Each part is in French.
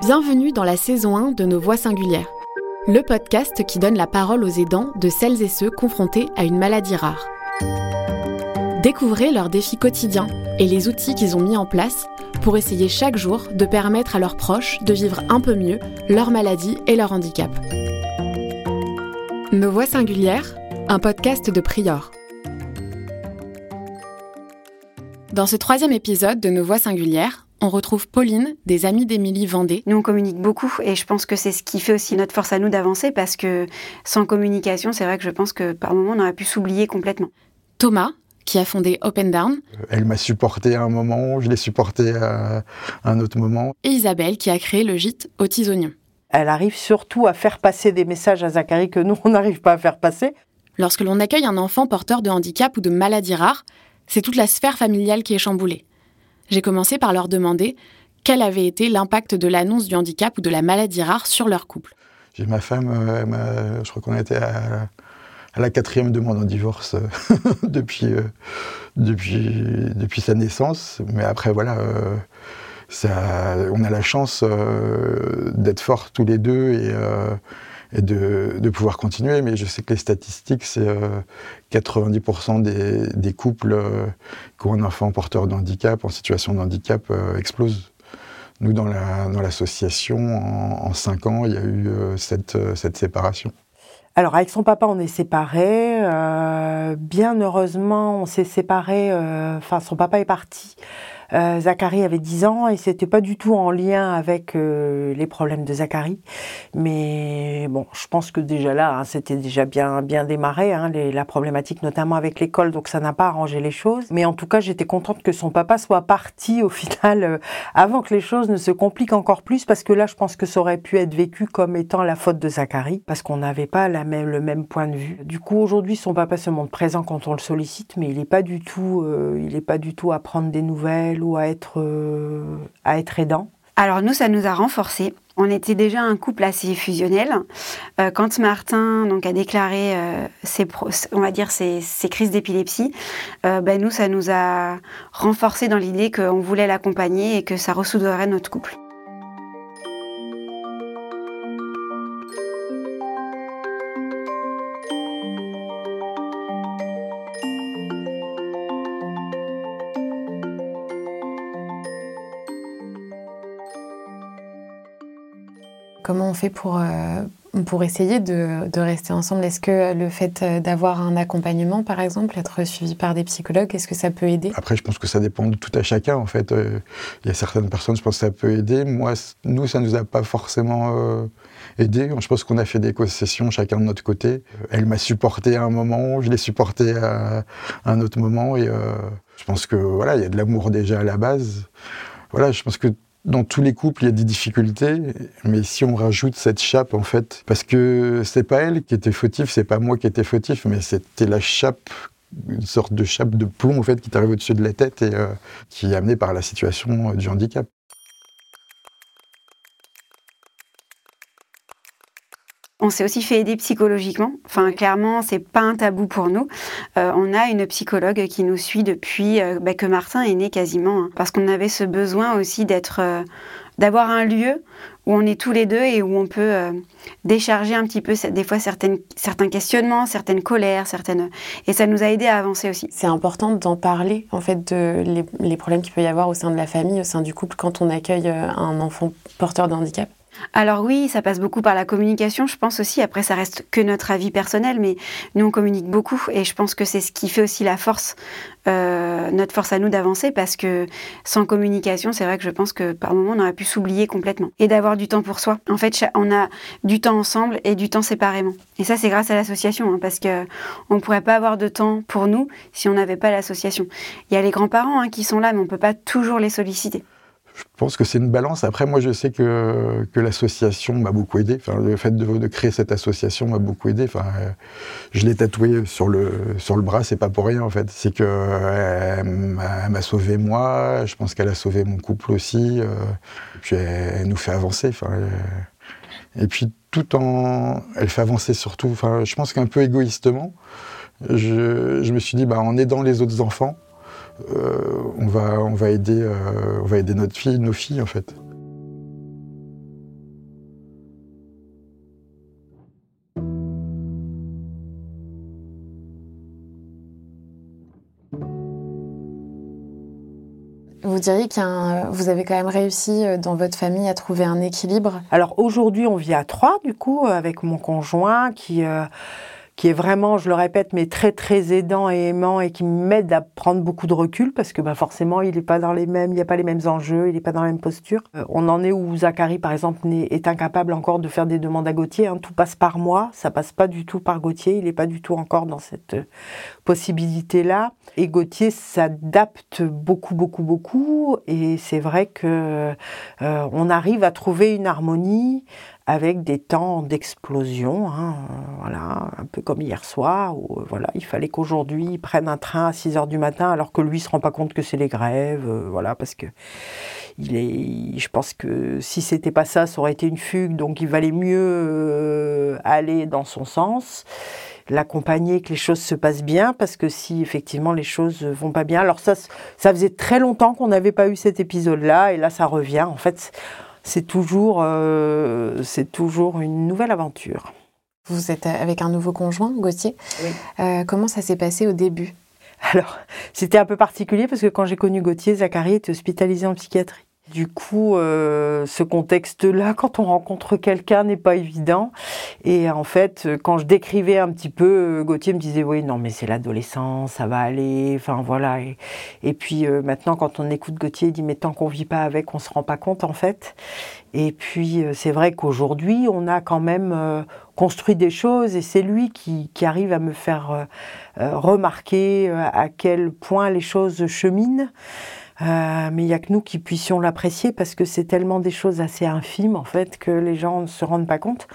Bienvenue dans la saison 1 de Nos Voix singulières, le podcast qui donne la parole aux aidants de celles et ceux confrontés à une maladie rare. Découvrez leurs défis quotidiens et les outils qu'ils ont mis en place pour essayer chaque jour de permettre à leurs proches de vivre un peu mieux leur maladie et leur handicap. Nos Voix singulières, un podcast de Prior. Dans ce troisième épisode de Nos Voix singulières, on retrouve Pauline, des amis d'Émilie Vendée. Nous, on communique beaucoup et je pense que c'est ce qui fait aussi notre force à nous d'avancer parce que sans communication, c'est vrai que je pense que par moments, on aurait pu s'oublier complètement. Thomas, qui a fondé Open Down. Elle m'a supporté à un moment, je l'ai supporté à un autre moment. Et Isabelle, qui a créé le gîte aux oignons. Elle arrive surtout à faire passer des messages à Zachary que nous, on n'arrive pas à faire passer. Lorsque l'on accueille un enfant porteur de handicap ou de maladie rare, c'est toute la sphère familiale qui est chamboulée. J'ai commencé par leur demander quel avait été l'impact de l'annonce du handicap ou de la maladie rare sur leur couple. J'ai ma femme, euh, je crois qu'on était à, la quatrième demande en divorce euh, depuis, euh, depuis, depuis sa naissance. Mais après, voilà, on a la chance d'être forts tous les deux et et de, pouvoir continuer. Mais je sais que les statistiques, c'est 90% des, des, couples euh, qui ont un enfant porteur de handicap, en situation de handicap, euh, explosent. Nous, dans l'association, en, en, 5 ans, il y a eu euh, cette, séparation. Alors avec son papa, on est séparés. Euh, bien heureusement, on s'est séparés. Enfin, son papa est parti euh, Zachary avait 10 ans et c'était pas du tout en lien avec euh, les problèmes de Zachary. Mais bon, je pense que déjà là, hein, c'était déjà bien bien démarré, hein, les, la problématique notamment avec l'école, donc ça n'a pas arrangé les choses. Mais en tout cas, j'étais contente que son papa soit parti au final euh, avant que les choses ne se compliquent encore plus, parce que là, je pense que ça aurait pu être vécu comme étant la faute de Zachary, parce qu'on n'avait pas la même, le même point de vue. Du coup, aujourd'hui, son papa se montre présent quand on le sollicite, mais il n'est pas du tout, euh, il est pas du tout à prendre des nouvelles ou à être, euh, à être aidant Alors nous, ça nous a renforcés. On était déjà un couple assez fusionnel. Euh, quand Martin a déclaré euh, ses, on va dire ses, ses crises d'épilepsie, ben, nous, ça nous a renforcés dans l'idée qu'on voulait l'accompagner et que ça ressouderait notre couple. Comment on fait pour, euh, pour essayer de, rester ensemble? Est-ce que le fait d'avoir un accompagnement, par exemple, être suivi par des psychologues, est-ce que ça peut aider? Après, je pense que ça dépend de tout à chacun, en fait. Euh, il y a certaines personnes, je pense que ça peut aider. Moi, nous, ça nous a pas forcément euh, aidé. Je pense qu'on a fait des concessions chacun de notre côté. Elle m'a supporté à un moment, je l'ai supporté à un autre moment. Et je pense que voilà, il y a de l'amour déjà à la base. Voilà, je pense que dans tous les couples, il y a des difficultés, mais si on rajoute cette chape, en fait, parce que c'est pas elle qui était fautif, c'est pas moi qui étais fautif, mais c'était la chape, une sorte de chape de plomb, en fait, qui t'arrive au-dessus de la tête et euh, qui est amenée par la situation du handicap. On s'est aussi fait aider psychologiquement. Enfin, clairement, c'est pas un tabou pour nous. Euh, on a une psychologue qui nous suit depuis euh, bah, que Martin est né quasiment, hein, parce qu'on avait ce besoin aussi d'être, euh, d'avoir un lieu où on est tous les deux et où on peut euh, décharger un petit peu des fois certaines, certains questionnements, certaines colères, certaines et ça nous a aidé à avancer aussi. C'est important d'en parler en fait de les, les problèmes qu'il peut y avoir au sein de la famille, au sein du couple quand on accueille un enfant porteur de handicap. Alors oui, ça passe beaucoup par la communication, je pense aussi. Après, ça reste que notre avis personnel, mais nous, on communique beaucoup et je pense que c'est ce qui fait aussi la force, euh, notre force à nous d'avancer parce que sans communication, c'est vrai que je pense que par moments, on aurait pu s'oublier complètement et d'avoir du temps pour soi. En fait, on a du temps ensemble et du temps séparément. Et ça, c'est grâce à l'association hein, parce que on ne pourrait pas avoir de temps pour nous si on n'avait pas l'association. Il y a les grands-parents hein, qui sont là, mais on ne peut pas toujours les solliciter je pense que c'est une balance. Après, moi, je sais que, que l'association m'a beaucoup aidé. Le fait de, créer cette association m'a beaucoup aidé. Enfin, je l'ai tatoué sur le, sur le bras, c'est pas pour rien, en fait. C'est que euh, elle m'a sauvé moi, je pense qu'elle a sauvé mon couple aussi. Euh, puis, elle, nous fait avancer. Enfin, et puis, tout en. Elle fait avancer surtout, enfin, je pense qu'un peu égoïstement, je, me suis dit, bah, en aidant les autres enfants, euh, on, va, on, va aider, euh, on va aider notre fille, nos filles en fait. vous diriez que vous avez quand même réussi euh, dans votre famille à trouver un équilibre? Alors aujourd'hui, on vit à trois, du coup, avec mon conjoint qui qui est vraiment, je le répète, mais très très aidant et aimant et qui m'aide à prendre beaucoup de recul parce que bah, forcément il n'est pas dans les mêmes, il n'y a pas les mêmes enjeux, il n'est pas dans la même posture. Euh, on en est où Zachary par exemple est incapable encore de faire des demandes à Gauthier. Hein. Tout passe par moi, ça passe pas du tout par Gauthier. Il n'est pas du tout encore dans cette euh, possibilité là. Et Gauthier s'adapte beaucoup beaucoup beaucoup et c'est vrai que euh, on arrive à trouver une harmonie avec des temps d'explosion, hein, voilà, un peu comme hier soir, où voilà, il fallait qu'aujourd'hui il prenne un train à 6 heures du matin, alors que lui ne se rend pas compte que c'est les grèves, euh, voilà, parce que il est, je pense que si c'était pas ça, ça aurait été une fugue, donc il valait mieux euh, aller dans son sens l'accompagner, que les choses se passent bien, parce que si effectivement les choses vont pas bien, alors ça, ça faisait très longtemps qu'on n'avait pas eu cet épisode-là, et là ça revient. En fait, c'est toujours, euh, c'est toujours une nouvelle aventure. Vous êtes avec un nouveau conjoint, Gauthier. Euh, comment ça s'est passé au début? Alors, c'était un peu particulier parce que quand j'ai connu Gauthier, Zachary était hospitalisé en psychiatrie. Du coup, euh, ce contexte-là, quand on rencontre quelqu'un, n'est pas évident. Et en fait, quand je décrivais un petit peu, Gauthier me disait oui, non, mais c'est l'adolescence, ça va aller. Enfin voilà. Et, puis euh, maintenant, quand on écoute Gauthier, il dit mais tant qu'on vit pas avec, on se rend pas compte en fait. Et puis euh, c'est vrai qu'aujourd'hui, on a quand même construit des choses et c'est lui qui, arrive à me faire remarquer à quel point les choses cheminent. Euh, mais il n'y a que nous qui puissions l'apprécier parce que c'est tellement des choses assez infimes en fait que les gens ne se rendent pas compte.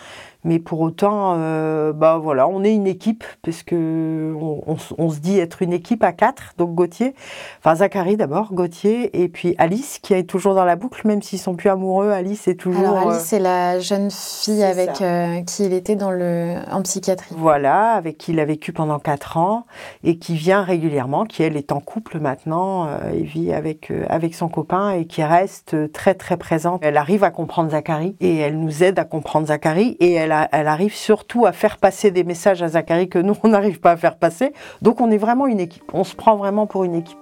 Mais pour autant, euh, bah voilà, on est une équipe, parce que on, se dit être une équipe à quatre. Donc Gauthier, enfin Zachary d'abord, Gauthier, et puis Alice qui est toujours dans la boucle, même s'ils sont plus amoureux. Alice est toujours. Alors Alice, euh, c'est la jeune fille avec euh, qui il était dans le en psychiatrie. Voilà, avec qui il a vécu pendant quatre ans et qui vient régulièrement, qui elle est en couple maintenant et vit avec avec son copain et qui reste très très présente. Elle arrive à comprendre Zachary et elle nous aide à comprendre Zachary et elle elle, arrive surtout à faire passer des messages à Zachary que nous, on n'arrive pas à faire passer. Donc on est vraiment une équipe. On se prend vraiment pour une équipe.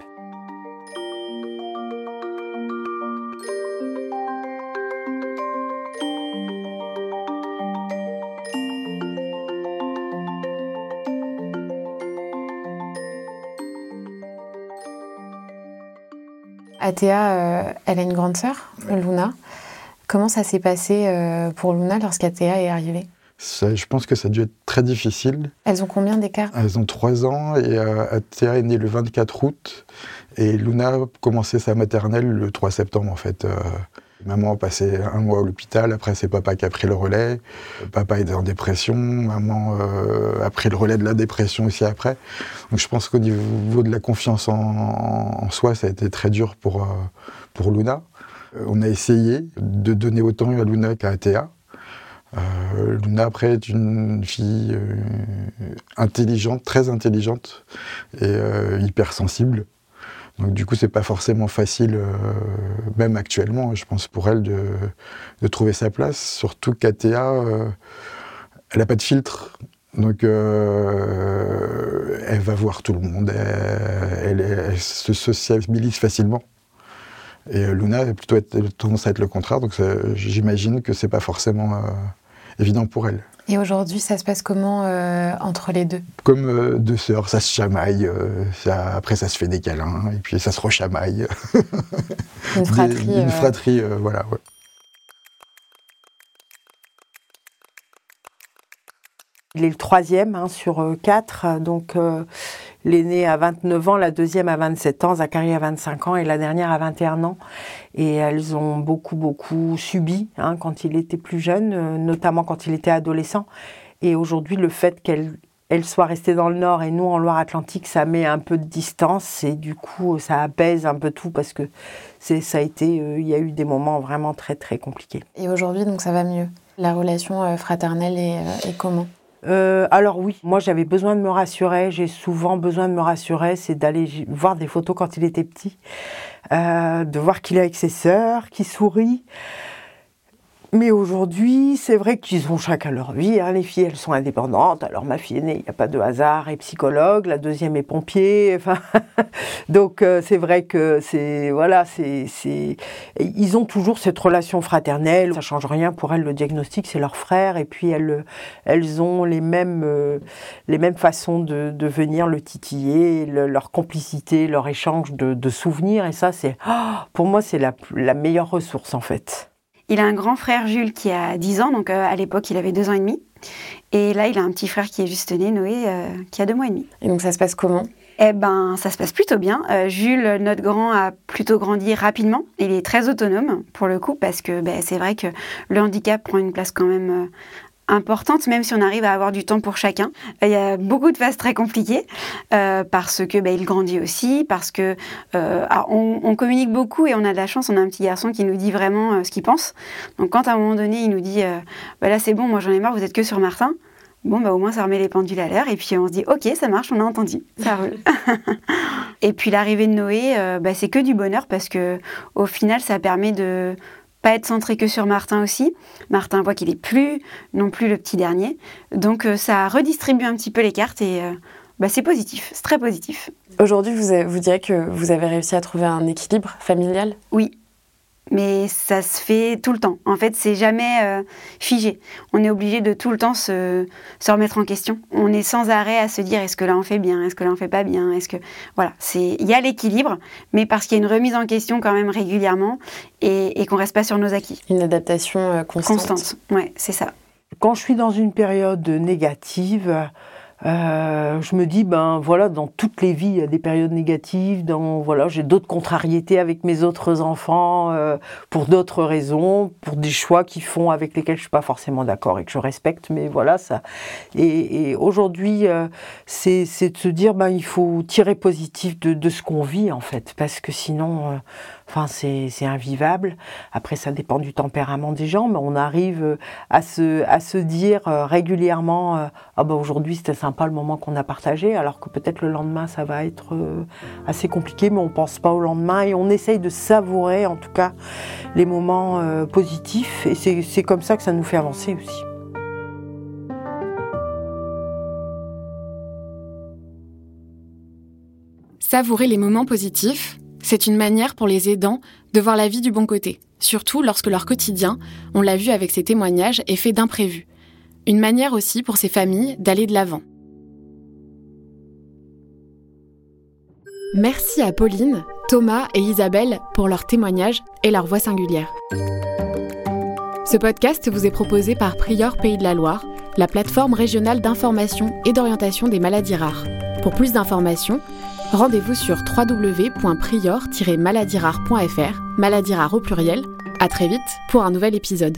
Athéa, euh, elle a une grande sœur, Luna. Comment ça s'est passé euh, pour Luna lorsqu'Athéa est arrivée? Je pense que ça a dû être très difficile. Elles ont combien d'écart? Elles ont 3 ans et euh, Athéa est née le 24 août et Luna a commencé sa maternelle le 3 septembre en fait. Euh, maman a passé un mois à l'hôpital, après c'est papa qui a pris le relais. Papa était en dépression, maman a pris le relais de la dépression aussi après. Donc je pense qu'au niveau de la confiance en, soi, ça a été très dur pour, pour Luna. Euh, on a essayé de donner autant à Luna qu'à Athéa. Euh, Luna, après, est une fille euh, intelligente, très intelligente et hypersensible. Donc, du coup, c'est pas forcément facile, même actuellement, je pense, pour elle de, trouver sa place. Surtout qu'Athéa, elle n'a pas de filtre. Donc, elle va voir tout le monde. elle se sociabilise facilement. Et euh, Luna a plutôt tendance à être le contraire, donc j'imagine que c'est pas forcément euh, évident pour elle. Et aujourd'hui, ça se passe comment euh, entre les deux? Comme deux sœurs, ça se chamaille, ça, après ça se fait des câlins, et puis ça se rechamaille. Une fratrie. une fratrie, voilà. Il est le troisième hein, sur quatre, donc L'aînée a 29 ans, la deuxième a 27 ans, Zachary a 25 ans et la dernière a 21 ans. Et elles ont beaucoup, beaucoup subi hein, quand il était plus jeune, euh, notamment quand il était adolescent. Et aujourd'hui, le fait qu'elle elle soit restée dans le Nord et nous en Loire-Atlantique, ça met un peu de distance et du coup, ça apaise un peu tout parce que c'est, ça a été, euh, il y a eu des moments vraiment très, très compliqués. Et aujourd'hui, donc ça va mieux? La relation euh, fraternelle est comment? Euh, alors oui, moi j'avais besoin de me rassurer, j'ai souvent besoin de me rassurer, c'est d'aller voir des photos quand il était petit, euh, de voir qu'il est avec ses sœurs, qu'il sourit. Mais aujourd'hui, c'est vrai qu'ils ont chacun leur vie. Hein. Les filles, elles sont indépendantes. Alors ma fille aînée, il n'y a pas de hasard, est psychologue. La deuxième est pompier. Enfin, donc euh, c'est vrai que c'est voilà, c'est ils ont toujours cette relation fraternelle. Ça change rien pour elles. Le diagnostic, c'est leur frère, et puis elles elles ont les mêmes euh, les mêmes façons de, de venir le titiller, leur complicité, leur échange de, de souvenirs. Et ça, c'est oh, pour moi, c'est la, la meilleure ressource en fait. Il a un grand frère Jules qui a 10 ans, donc euh, à l'époque il avait 2 ans et demi. Et là il a un petit frère qui est juste né, Noé, euh, qui a 2 mois et demi. Et donc ça se passe comment? Eh ben, ça se passe plutôt bien. Euh, Jules, notre grand, a plutôt grandi rapidement. Il est très autonome pour le coup parce que ben, c'est vrai que le handicap prend une place quand même importante, même si on arrive à avoir du temps pour chacun. Il y a beaucoup de phases très compliquées euh, parce que ben, il grandit aussi, parce que euh, on, communique beaucoup et on a de la chance. On a un petit garçon qui nous dit vraiment euh, ce qu'il pense. Donc quand à un moment donné il nous dit bah là c'est bon, moi j'en ai marre, vous êtes que sur Martin. Bon, bah, au moins, ça remet les pendules à l'heure. Et puis, on se dit, OK, ça marche, on a entendu. Ça roule. et puis, l'arrivée de Noé, bah, c'est que du bonheur parce que, au final, ça permet de pas être centré que sur Martin aussi. Martin voit qu'il est plus non plus le petit dernier. Donc euh, ça redistribue un petit peu les cartes et euh, bah, c'est positif, c'est très positif. Aujourd'hui, vous, vous direz que vous avez réussi à trouver un équilibre familial? Oui, mais ça se fait tout le temps. En fait, c'est jamais euh, figé. On est obligé de tout le temps se, se, remettre en question. On est sans arrêt à se dire est-ce que là on fait bien, est-ce que là on fait pas bien, est-ce que voilà, c'est il y a l'équilibre, mais parce qu'il y a une remise en question quand même régulièrement et, et qu'on reste pas sur nos acquis. Une adaptation euh, constante. Constante, ouais, c'est ça. Quand je suis dans une période négative, euh, je me dis, ben voilà, dans toutes les vies, il y a des périodes négatives. Dans voilà, j'ai d'autres contrariétés avec mes autres enfants euh, pour d'autres raisons, pour des choix qu'ils font avec lesquels je suis pas forcément d'accord et que je respecte. Mais voilà, ça. Et, aujourd'hui, euh, c'est de se dire, ben il faut tirer positif de, de ce qu'on vit en fait, parce que sinon, Enfin, c'est invivable. Après, ça dépend du tempérament des gens, mais on arrive euh, à se, dire euh, régulièrement euh, Ah ben aujourd'hui, c'était sympa le moment qu'on a partagé, alors que peut-être le lendemain, ça va être assez compliqué, mais on pense pas au lendemain et on essaye de savourer, en tout cas, les moments positifs. Et c'est comme ça que ça nous fait avancer aussi. Savourer les moments positifs, c'est une manière pour les aidants de voir la vie du bon côté, surtout lorsque leur quotidien, on l'a vu avec ces témoignages, est fait d'imprévus. Une manière aussi pour ces familles d'aller de l'avant. Merci à Pauline, Thomas et Isabelle pour leurs témoignages et leur voix singulière. Ce podcast vous est proposé par Prior Pays de la Loire, la plateforme régionale d'information et d'orientation des maladies rares. Pour plus d'informations, Rendez-vous sur www.prior-maladies-rares.fr, maladies rares au pluriel. À très vite pour un nouvel épisode.